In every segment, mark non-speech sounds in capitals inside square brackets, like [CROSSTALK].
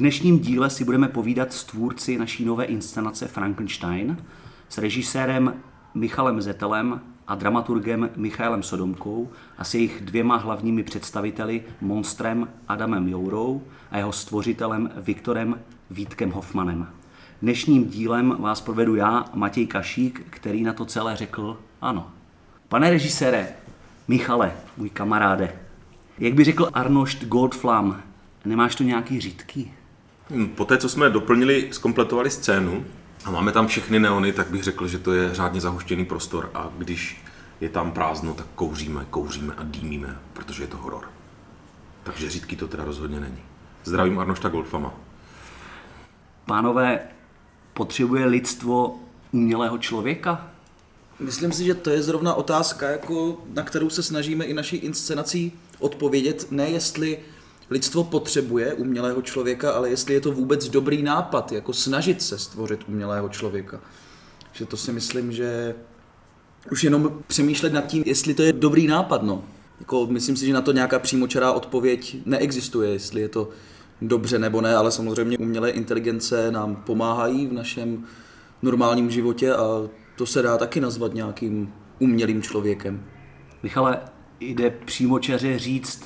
dnešním díle si budeme povídat s tvůrci naší nové inscenace Frankenstein s režisérem Michalem Zetelem a dramaturgem Michaelem Sodomkou a s jejich dvěma hlavními představiteli, monstrem Adamem Jourou a jeho stvořitelem Viktorem Vítkem Hoffmanem. Dnešním dílem vás provedu já, Matěj Kašík, který na to celé řekl ano. Pane režisére, Michale, můj kamaráde, jak by řekl Arnošt Goldflam, nemáš to nějaký řídky? Hm, po té, co jsme doplnili, skompletovali scénu a máme tam všechny neony, tak bych řekl, že to je řádně zahuštěný prostor a když je tam prázdno, tak kouříme, kouříme a dýmíme, protože je to horor. Takže řídky to teda rozhodně není. Zdravím Arnošta Goldfama. Pánové, potřebuje lidstvo umělého člověka? Myslím si, že to je zrovna otázka, jako, na kterou se snažíme i naší inscenací odpovědět. Ne jestli lidstvo potřebuje umělého člověka, ale jestli je to vůbec dobrý nápad, jako snažit se stvořit umělého člověka. Že to si myslím, že už jenom přemýšlet nad tím, jestli to je dobrý nápad, no. Jako, myslím si, že na to nějaká přímočará odpověď neexistuje, jestli je to dobře nebo ne, ale samozřejmě umělé inteligence nám pomáhají v našem normálním životě a to se dá taky nazvat nějakým umělým člověkem. Michale, jde přímočaře říct,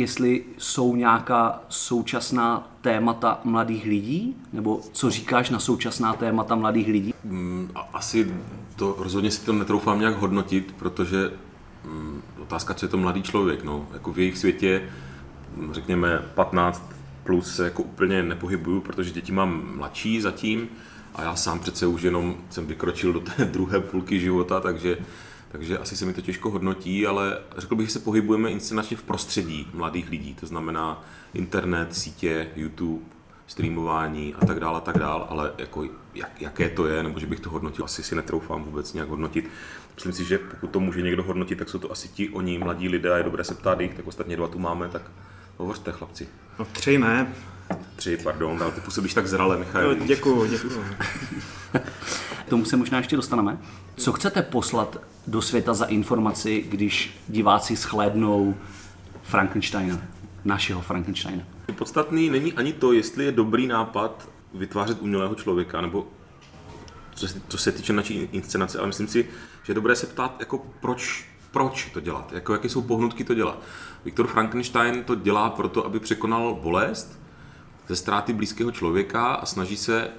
jestli jsou nějaká současná témata mladých lidí? Nebo co říkáš na současná témata mladých lidí? Mm, asi to rozhodně si to netroufám nějak hodnotit, protože mm, otázka, co je to mladý člověk. No, jako v jejich světě, mm, řekněme 15 plus se jako úplně nepohybuju, protože děti mám mladší zatím a já sám přece už jenom jsem vykročil do té [LAUGHS] druhé půlky života, takže takže asi se mi to těžko hodnotí, ale řekl bych, že se pohybujeme inscenačně v prostředí mladých lidí, to znamená internet, sítě, YouTube, streamování a tak dále, a tak dále, ale jako jak, jaké to je, nebo že bych to hodnotil, asi si netroufám vůbec nějak hodnotit. Myslím si, že pokud to může někdo hodnotit, tak jsou to asi ti oni, mladí lidé a je dobré se ptát jich, tak ostatně dva tu máme, tak hovořte chlapci. No tři ne. Tři, pardon, ale ty působíš tak zrale, Michal. No, děkuju, děkuju. [LAUGHS] tomu se možná ještě dostaneme. Co chcete poslat do světa za informaci, když diváci shlédnou Frankensteina, našeho Frankensteina? Podstatný není ani to, jestli je dobrý nápad vytvářet umělého člověka, nebo co se, co se týče naší inscenace, ale myslím si, že je dobré se ptát, jako proč, proč to dělat, jako jaké jsou pohnutky to dělat. Viktor Frankenstein to dělá proto, aby překonal bolest ze ztráty blízkého člověka a snaží se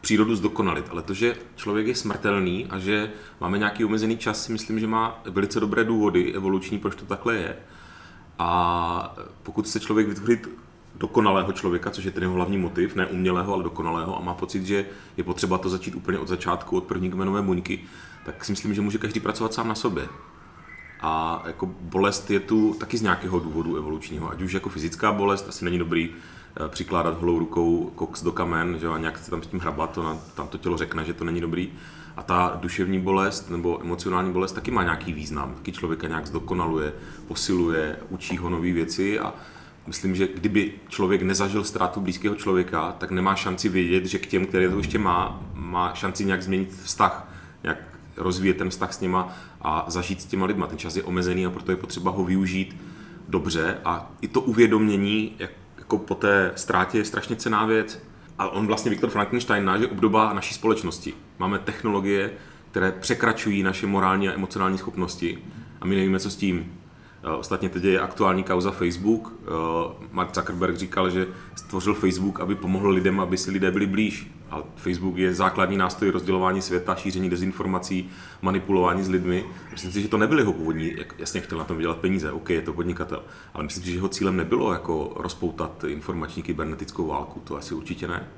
přírodu zdokonalit, ale to, že člověk je smrtelný a že máme nějaký omezený čas, si myslím, že má velice dobré důvody evoluční, proč to takhle je. A pokud se člověk vytvořit dokonalého člověka, což je ten jeho hlavní motiv, ne umělého, ale dokonalého, a má pocit, že je potřeba to začít úplně od začátku, od první kmenové buňky, tak si myslím, že může každý pracovat sám na sobě. A jako bolest je tu taky z nějakého důvodu evolučního, ať už jako fyzická bolest, asi není dobrý přikládat holou rukou koks do kamen, že a nějak se tam s tím hrabat, to na, tam to tělo řekne, že to není dobrý. A ta duševní bolest nebo emocionální bolest taky má nějaký význam, taky člověka nějak zdokonaluje, posiluje, učí ho nové věci a myslím, že kdyby člověk nezažil ztrátu blízkého člověka, tak nemá šanci vědět, že k těm, které to ještě má, má šanci nějak změnit vztah, nějak rozvíjet ten vztah s nima a zažít s těma lidma. Ten čas je omezený a proto je potřeba ho využít dobře a i to uvědomění, jak jako po té ztrátě je strašně cená věc. A on vlastně, Viktor Frankenstein, náš je obdoba naší společnosti. Máme technologie, které překračují naše morální a emocionální schopnosti a my nevíme, co s tím. Eh, ostatně teď je aktuální kauza Facebook. Eh, Mark Zuckerberg říkal, že stvořil Facebook, aby pomohl lidem, aby si lidé byli blíž. Ale Facebook je základní nástroj rozdělování světa, šíření dezinformací, manipulování s lidmi. Myslím si, že to nebyl jeho původní, jasně chtěl na tom vydělat peníze, OK, je to podnikatel. Ale myslím si, že jeho cílem nebylo jako rozpoutat informační kybernetickou válku, to asi určitě ne.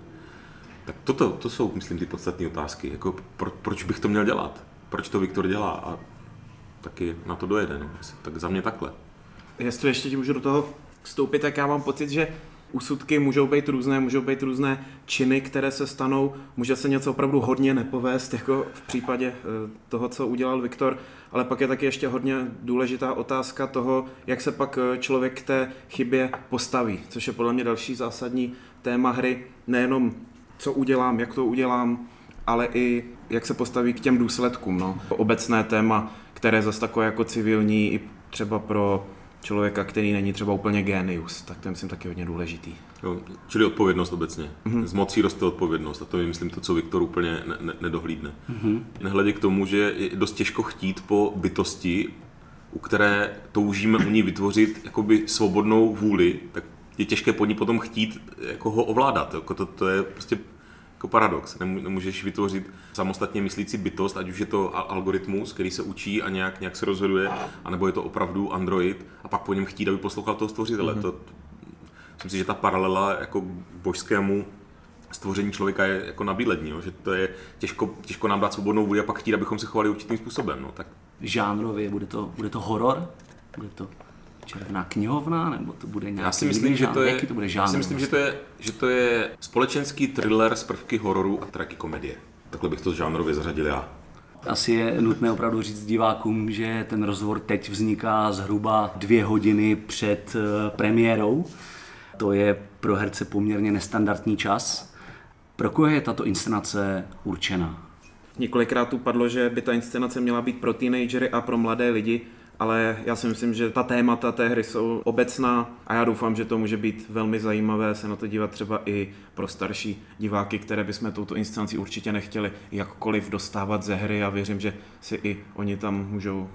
Tak toto, to jsou, myslím, ty podstatné otázky. Jako, pro, proč bych to měl dělat? Proč to Viktor dělá? A taky na to dojede. No. Tak za mě takhle. Jestli ještě ti můžu do toho vstoupit, tak já mám pocit, že úsudky můžou být různé, můžou být různé činy, které se stanou, může se něco opravdu hodně nepovést, jako v případě eh, toho, co udělal Viktor, ale pak je taky ještě hodně důležitá otázka toho, jak se pak eh, člověk k té chybě postaví, což je podle mě další zásadní téma hry, nejenom co udělám, jak to udělám, ale i jak se postaví k těm důsledkům. No. Obecné téma které zase takové jako civilní i třeba pro člověka, který není třeba úplně génius, tak to je myslím taky hodně důležitý. Jo, čili odpovědnost obecně. Mm-hmm. Z mocí roste odpovědnost a to je, myslím, to, co Viktor úplně ne, ne, nedohlídne. Mm-hmm. Nehledě k tomu, že je dost těžko chtít po bytosti, u které toužíme u ní vytvořit jakoby svobodnou vůli, tak je těžké po ní potom chtít jako ho ovládat. Jako to, to je prostě jako paradox. Nemůžeš vytvořit samostatně myslící bytost, ať už je to algoritmus, který se učí a nějak, nějak se rozhoduje, anebo je to opravdu Android a pak po něm chtít, aby poslouchal toho stvořitele. Mm-hmm. To, myslím si, že ta paralela jako božskému stvoření člověka je jako nabílední, že to je těžko, těžko nám dát svobodnou vůli a pak chtít, abychom se chovali určitým způsobem. No, tak. Žánrově, bude to, bude to horor? Bude to červená knihovna, nebo to bude nějaký Já si myslím, že to je, Jaký to bude žánr, já si myslím, že to, je, že to je společenský thriller z prvky hororu a tragikomedie. Takhle bych to žánrově zařadil já. Asi je nutné opravdu říct divákům, že ten rozhovor teď vzniká zhruba dvě hodiny před eh, premiérou. To je pro herce poměrně nestandardní čas. Pro koho je tato inscenace určena? Několikrát tu padlo, že by ta inscenace měla být pro teenagery a pro mladé lidi ale já si myslím, že ta témata té hry jsou obecná a já doufám, že to může být velmi zajímavé se na to dívat třeba i pro starší diváky, které bychom touto instanci určitě nechtěli jakkoliv dostávat ze hry a věřím, že si i oni tam můžou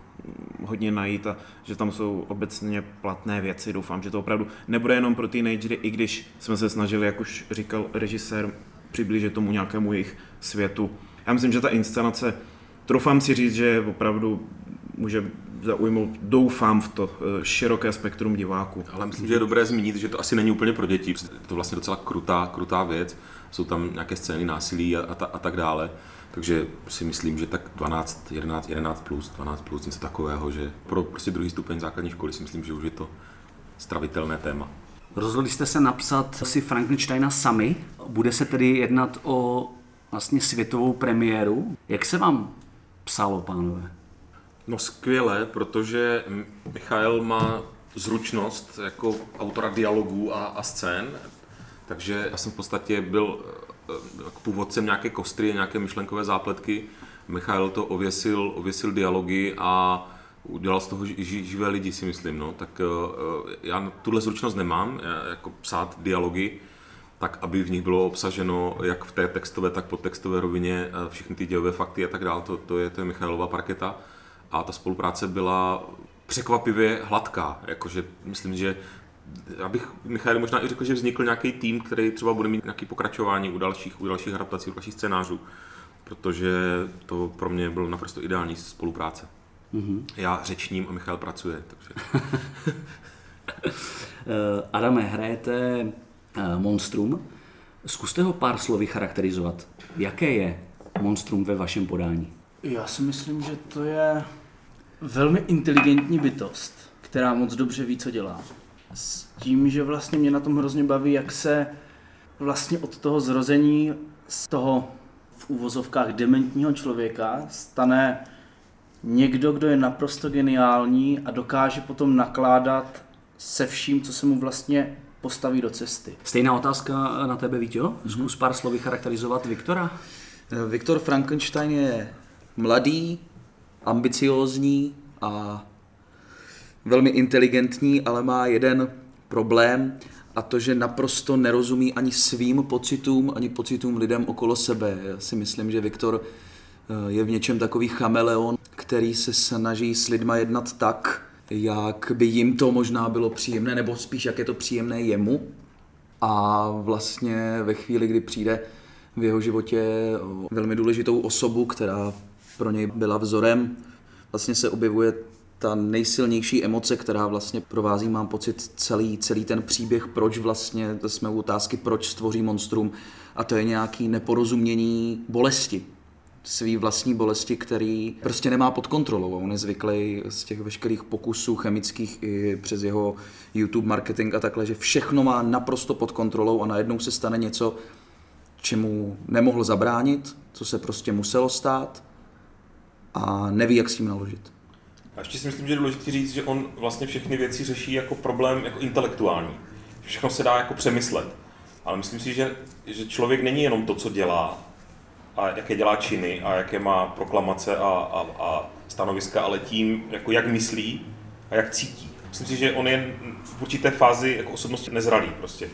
hodně najít a že tam jsou obecně platné věci. Doufám, že to opravdu nebude jenom pro teenagery, i když jsme se snažili, jak už říkal režisér, přiblížit tomu nějakému jejich světu. Já myslím, že ta inscenace, troufám si říct, že opravdu může zaujmout, doufám, v to eh, široké spektrum diváků. Ale myslím, že je dobré zmínit, že to asi není úplně pro děti. Je to vlastně docela krutá, krutá věc. Jsou tam nějaké scény násilí a, a, a tak dále. Takže si myslím, že tak 12, 11, 11 plus, 12 plus, něco takového, že pro prostě druhý stupeň základní školy si myslím, že už je to stravitelné téma. Rozhodli jste se napsat si Frankensteina sami. Bude se tedy jednat o vlastně světovou premiéru. Jak se vám psalo, pánové? No skvěle, protože Michael má zručnost jako autora dialogů a, a scén, takže já jsem v podstatě byl eh, původcem nějaké kostry, nějaké myšlenkové zápletky. Michael to ověsil, ověsil dialogy a udělal z toho živé lidi, si myslím. No. Tak eh, já tuhle zručnost nemám, jako psát dialogy, tak aby v nich bylo obsaženo jak v té textové, tak podtextové rovině eh, všechny ty dějové fakty a tak dále. To, to, je, to je Michailova parketa a ta spolupráce byla překvapivě hladká. Jakože myslím, že já bych Michal možná i řekl, že vznikl nějaký tým, který třeba bude mít nějaké pokračování u dalších, u dalších adaptací, u dalších scénářů, protože to pro mě bylo naprosto ideální spolupráce. Mm-hmm. Já řečním a Michal pracuje. Takže. [LAUGHS] Eh, Adame, hrajete eh, Monstrum. Zkuste ho pár slovy charakterizovat. Jaké je Monstrum ve vašem podání? Já si myslím, že to je velmi inteligentní bytost, která moc dobře ví, co dělá. S tím, že vlastně mě na tom hrozně baví, jak se vlastně od toho zrození z toho v úvozovkách dementního člověka stane někdo, kdo je naprosto geniální a dokáže potom nakládat se vším, co se mu vlastně postaví do cesty. Stejná otázka na tebe, Vítě. Mm-hmm. Zkus pár slovy charakterizovat Viktora. Viktor Frankenstein je mladý, ambiciózní a velmi inteligentní, ale má jeden problém a to, že naprosto nerozumí ani svým pocitům, ani pocitům lidem okolo sebe. Já si myslím, že Viktor eh, je v něčem takový chameleon, který se snaží s lidma jednat tak, jak by jim to možná bylo příjemné, nebo spíš jak je to příjemné jemu. A vlastně ve chvíli, kdy přijde v jeho životě velmi důležitou osobu, která pro něj byla vzorem. Vlastně se objevuje ta nejsilnější emoce, která vlastně provází, mám pocit, celý, celý ten příběh, proč vlastně, to jsme u otázky, proč stvoří monstrum, a to je nějaký neporozumění bolesti, svý vlastní bolesti, který prostě nemá pod kontrolou. On je zvyklý z těch veškerých pokusů chemických i přes jeho YouTube marketing a takhle, že všechno má naprosto pod kontrolou a najednou se stane něco, čemu nemohl zabránit, co se prostě muselo stát a neví, jak s tím naložit. A ještě si myslím, že je důležité říct, že on vlastně všechny věci řeší jako problém jako intelektuální. Všechno se dá jako přemyslet. Ale myslím si, že, že člověk není jenom to, co dělá, a jaké dělá činy a jaké má proklamace a, a, a stanoviska, ale tím, jako jak myslí a jak cítí. myslím si, že on je v určité fázi jako osobnosti nezralý prostě.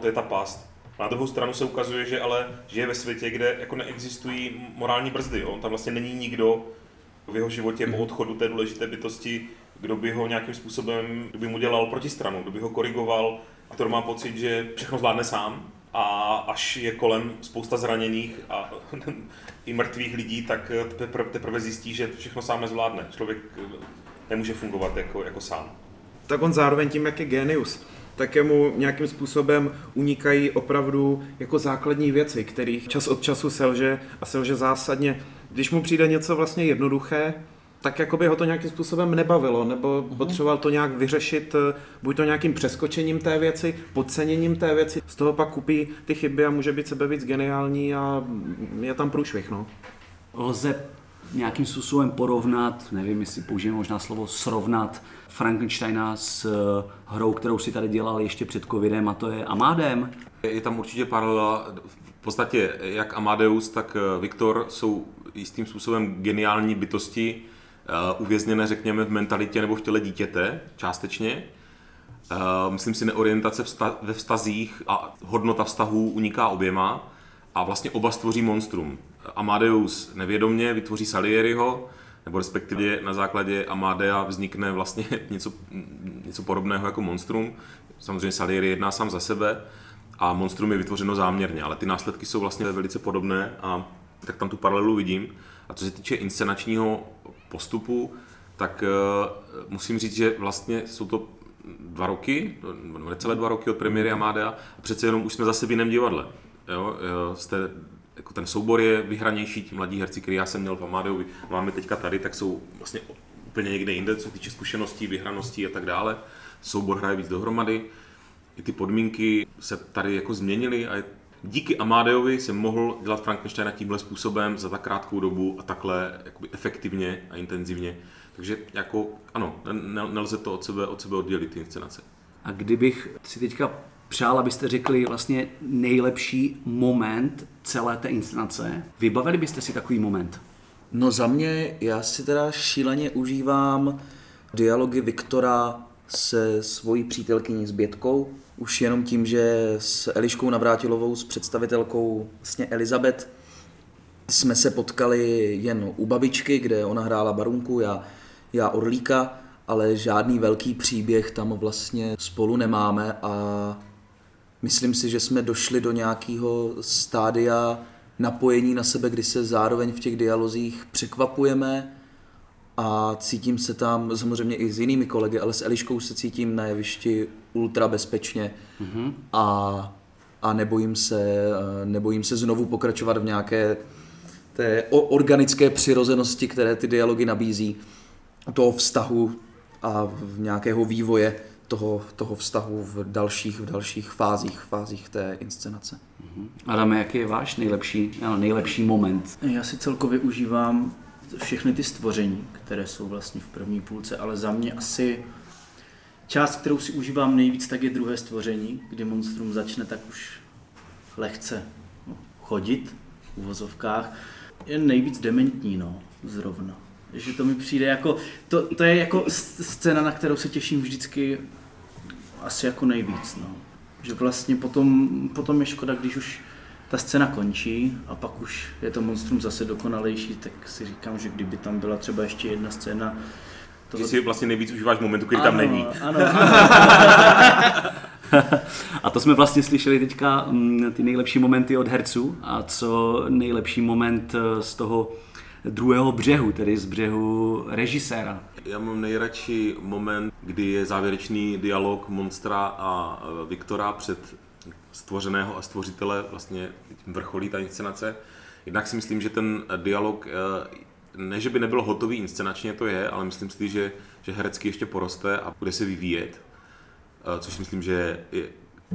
To je ta past. Na druhou stranu se ukazuje, že ale žije ve světě, kde jako neexistují morální brzdy. Jo? Tam vlastně není nikdo v jeho životě po odchodu té důležité bytosti, kdo by ho nějakým způsobem, kdo by mu dělal protistranu, kdo by ho korigoval a to má pocit, že všechno zvládne sám a až je kolem spousta zraněných a [LAUGHS] i mrtvých lidí, tak teprve, teprve zjistí, že všechno sám nezvládne. Člověk nemůže fungovat jako, jako sám. Tak on zároveň tím, jak je genius, tak mu nějakým způsobem unikají opravdu jako základní věci, kterých čas od času selže a selže zásadně. Když mu přijde něco vlastně jednoduché, tak jako by ho to nějakým způsobem nebavilo, nebo uh-huh. potřeboval to nějak vyřešit, eh, buď to nějakým přeskočením té věci, podceněním té věci, z toho pak kupí ty chyby a může být sebe víc geniální a je tam průšvih, no. Lze nějakým způsobem porovnat, nevím, jestli použijeme možná slovo srovnat Frankensteina s eh, hrou, kterou si tady dělal ještě před covidem a to je Amadem. Je tam určitě paralela, v podstatě jak Amadeus, tak eh, Viktor jsou jistým způsobem geniální bytosti, uh, uvězněné, řekněme, v mentalitě nebo v těle dítěte, částečně. Myslím si, neorientace ve vztazích a hodnota vztahů uniká oběma a vlastně oba stvoří monstrum. Amadeus nevědomně vytvoří Salieriho, nebo respektive na základě Amadea vznikne vlastně [LAUGHS] něco, něco podobného jako monstrum. Samozřejmě Salieri jedná sám za sebe a monstrum je vytvořeno záměrně, ale ty následky jsou vlastně velice podobné a tak tam tu paralelu vidím. A co se týče inscenačního postupu, tak uh, musím říct, že vlastně jsou to dva roky, necelé dva roky od premiéry Amadea a přece jenom už jsme zase v jiném divadle. Jo? Jste, jako ten soubor je vyhranější, ti mladí herci, který já jsem měl v Amadeovi, máme teďka tady, tak jsou vlastně úplně někde jinde, co týče zkušeností, vyhraností a tak dále. Soubor hraje víc dohromady. I ty podmínky se tady jako změnily a je díky Amadeovi jsem mohl dělat Frankensteina tímhle způsobem za tak krátkou dobu a takhle efektivně a intenzivně. Takže jako ano, nelze to od sebe, od sebe oddělit ty inscenace. A kdybych si teďka přál, abyste řekli vlastně nejlepší moment celé té inscenace, vybavili byste si takový moment? No za mě, já si teda šíleně užívám dialogy Viktora se svojí přítelkyní s Bětkou, už jenom tím, že s Eliškou Navrátilovou, s představitelkou vlastně Elizabeth, jsme se potkali jen u babičky, kde ona hrála barunku, já, já Orlíka, ale žádný velký příběh tam vlastně spolu nemáme a myslím si, že jsme došli do nějakého stádia napojení na sebe, kdy se zároveň v těch dialozích překvapujeme, a cítím se tam samozřejmě i s jinými kolegy, ale s Eliškou se cítím na jevišti ultra bezpečně mm-hmm. a, a nebojím, se, nebojím se znovu pokračovat v nějaké té organické přirozenosti, které ty dialogy nabízí, toho vztahu a v nějakého vývoje toho, toho vztahu v dalších, v dalších fázích, fázích té inscenace. Mm-hmm. Adame, jaký je váš nejlepší, ano, nejlepší moment? Já si celkově užívám všechny ty stvoření, které jsou vlastně v první půlce, ale za mě asi část, kterou si užívám nejvíc, tak je druhé stvoření, kdy monstrum začne tak už lehce no, chodit v uvozovkách. Je nejvíc dementní, no, zrovna. Že to mi přijde jako, to, to je jako scéna, na kterou se těším vždycky asi jako nejvíc, no. Že vlastně potom, potom je škoda, když už ta scéna končí a pak už je to monstrum zase dokonalejší, tak si říkám, že kdyby tam byla třeba ještě jedna scéna, to... Že si vlastně nejvíc užíváš momentu, který ano, tam není. Ano. [LAUGHS] a to jsme vlastně slyšeli teďka mm, ty nejlepší momenty od herců a co nejlepší moment eh, z toho druhého břehu, tedy z břehu režiséra. Já mám nejradši moment, kdy je závěrečný dialog Monstra a eh, Viktora před stvořeného a stvořitele vlastně vrcholí ta inscenace. Jednak si myslím, že ten dialog, eh, ne že by nebyl hotový inscenačně, to je, ale myslím si, že, že herecky ještě poroste a bude se vyvíjet, což myslím, že je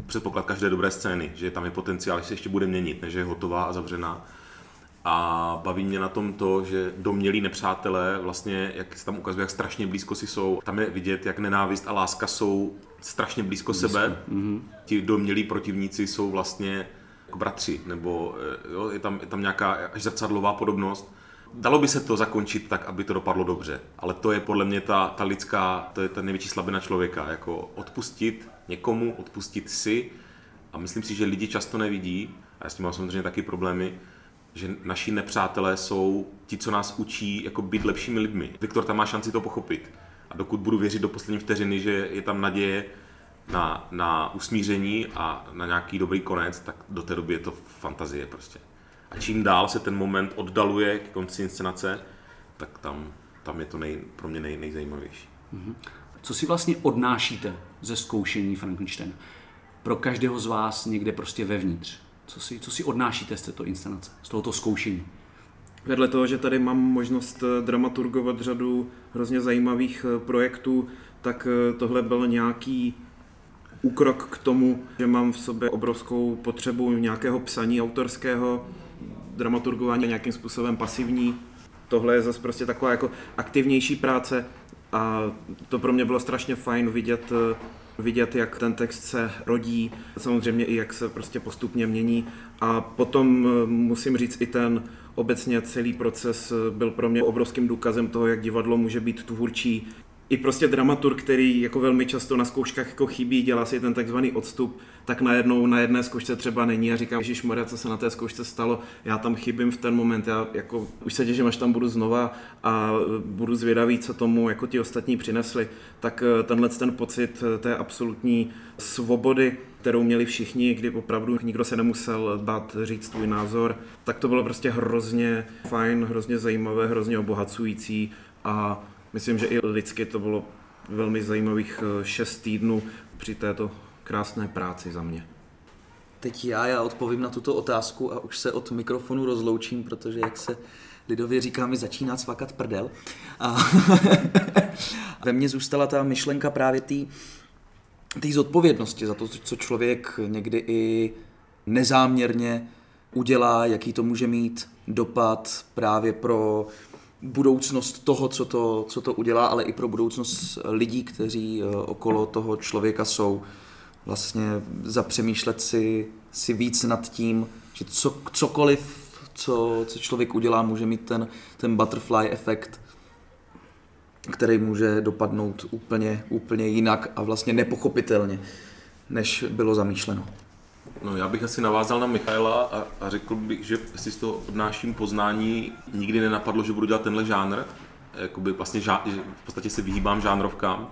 předpoklad každé dobré scény, že tam je potenciál, že se ještě bude měnit, než je hotová a zavřená. A baví mě na tom to, že domělí nepřátelé, vlastně, jak se tam ukazuje, jak strašně blízko si jsou. Tam je vidět, jak nenávist a láska jsou strašně blízko, blízko. sebe. Mm-hmm. Ti domělí protivníci jsou vlastně jako bratři, nebo eh, jo, je, tam, je tam nějaká až zrcadlová podobnost. dalo by se to zakončit tak, aby to dopadlo dobře, ale to je podle mě ta, ta lidská, to je ta největší slabina člověka, jako odpustit někomu, odpustit si a myslím si, že lidi často nevidí, a já s tím mám samozřejmě taky problémy, že naši nepřátelé jsou ti, co nás učí jako být lepšími lidmi. Viktor tam má šanci to pochopit. A dokud budu věřit do poslední vteřiny, že je tam naděje na, na usmíření a na nějaký dobrý konec, tak do té doby je to fantazie prostě. A čím dál se ten moment oddaluje k konci inscenace, tak tam, tam je to nej, pro mě nej, nejzajímavější. Co si vlastně odnášíte ze zkoušení Frankensteina? Pro každého z vás někde prostě vevnitř. Co si, co si odnášíte z této inscenace, z tohoto zkoušení? Vedle toho, že tady mám možnost eh, dramaturgovat řadu hrozně zajímavých eh, projektů, tak eh, tohle byl nějaký úkrok k tomu, že mám v sobě obrovskou potřebu nějakého psaní autorského, dramaturgování nějakým způsobem pasivní. Tohle je zase prostě taková jako aktivnější práce a to pro mě bylo strašně fajn vidět, vidět, jak ten text se rodí, samozřejmě i jak se prostě postupně mění. A potom eh, musím říct i ten obecně celý proces eh, byl pro mě obrovským důkazem toho, jak divadlo může být tvůrčí, i prostě dramaturg, který jako velmi často na zkouškách jako chybí, dělá si ten takzvaný odstup, tak najednou na jedné zkoušce třeba není a říká, Ježíš Maria, co se na té zkoušce stalo, já tam chybím v ten moment, já jako už se těším, až tam budu znova a budu zvědavý, co tomu jako ti ostatní přinesli, tak eh, tenhle ten pocit eh, té absolutní svobody, kterou měli všichni, kdy opravdu nikdo se nemusel bát říct svůj názor, tak to bylo prostě hrozně fajn, hrozně zajímavé, hrozně obohacující a Myslím, že i lidsky to bylo velmi zajímavých eh, šest týdnů při této krásné práci za mě. Teď já, já odpovím na tuto otázku a už se od mikrofonu rozloučím, protože jak se lidově říká, mi začíná cvakat prdel. A [LAUGHS] ve mně zůstala ta myšlenka právě té té zodpovědnosti za to, co člověk někdy i nezáměrně udělá, jaký to může mít dopad právě pro budoucnost toho, co to, co to udělá, ale i pro budoucnost lidí, kteří eh, okolo toho člověka jsou. Vlastně zapřemýšlet si, si víc nad tím, že co, cokoliv, co, co člověk udělá, může mít ten, ten butterfly efekt, který může dopadnout úplně, úplně jinak a vlastně nepochopitelně, než bylo zamýšleno. No já bych asi navázal na Michaela a, a řekl bych, že si z toho odnáším poznání, nikdy nenapadlo, že budu dělat tenhle žánr. Jakoby vlastně žá, v podstatě se vyhýbám žánrovkám.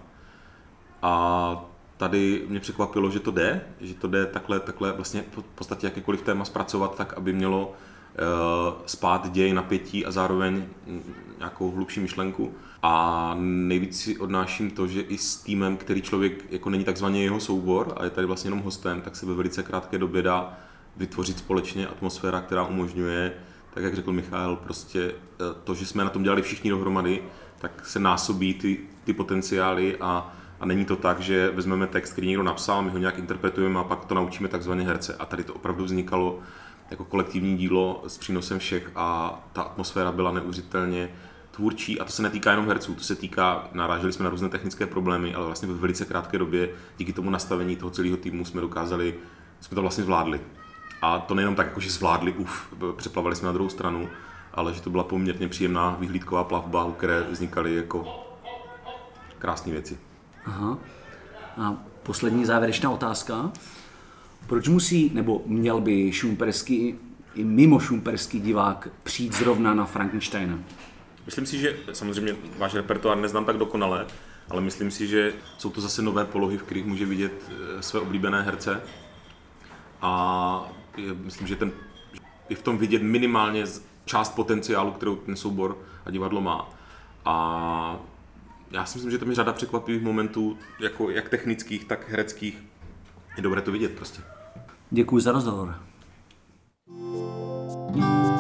A tady mě překvapilo, že to jde, že to jde takhle, takhle vlastně v podstatě jakékoliv téma zpracovat tak, aby mělo spát děj, napětí a zároveň nějakou hlubší myšlenku. A nejvíc si odnáším to, že i s týmem, který člověk jako není takzvaně jeho soubor a je tady vlastně jenom hostem, tak se ve velice krátké době dá vytvořit společně atmosféra, která umožňuje, tak jak řekl Michal, prostě eh, to, že jsme na tom dělali všichni dohromady, tak se násobí ty, ty potenciály a, a není to tak, že vezmeme text, který někdo napsal, my ho nějak interpretujeme a pak to naučíme takzvaně herce. A tady to opravdu vznikalo jako kolektivní dílo s přínosem všech a ta atmosféra byla neuvěřitelně tvůrčí, a to se netýká jenom herců, to se týká, naráželi jsme na různé technické problémy, ale vlastně ve velice krátké době díky tomu nastavení toho celého týmu jsme dokázali, jsme to vlastně zvládli. A to nejenom tak, jako že zvládli, uf, přeplavali jsme na druhou stranu, ale že to byla poměrně příjemná vyhlídková plavba, u které vznikaly jako krásné věci. Aha. A poslední závěrečná otázka. Proč musí, nebo měl by šumperský, i mimo šumperský divák přijít zrovna na Frankensteina? Myslím si, že samozřejmě váš repertoár neznám tak dokonale, ale myslím si, že jsou to zase nové polohy, v kterých může vidět eh, své oblíbené herce. A je, myslím, že ten, je v tom vidět minimálně část potenciálu, kterou ten soubor a divadlo má. A já si myslím, že tam je řada překvapivých momentů, jako jak technických, tak hereckých. Je dobré to vidět prostě. Děkuji za rozhovor. thank you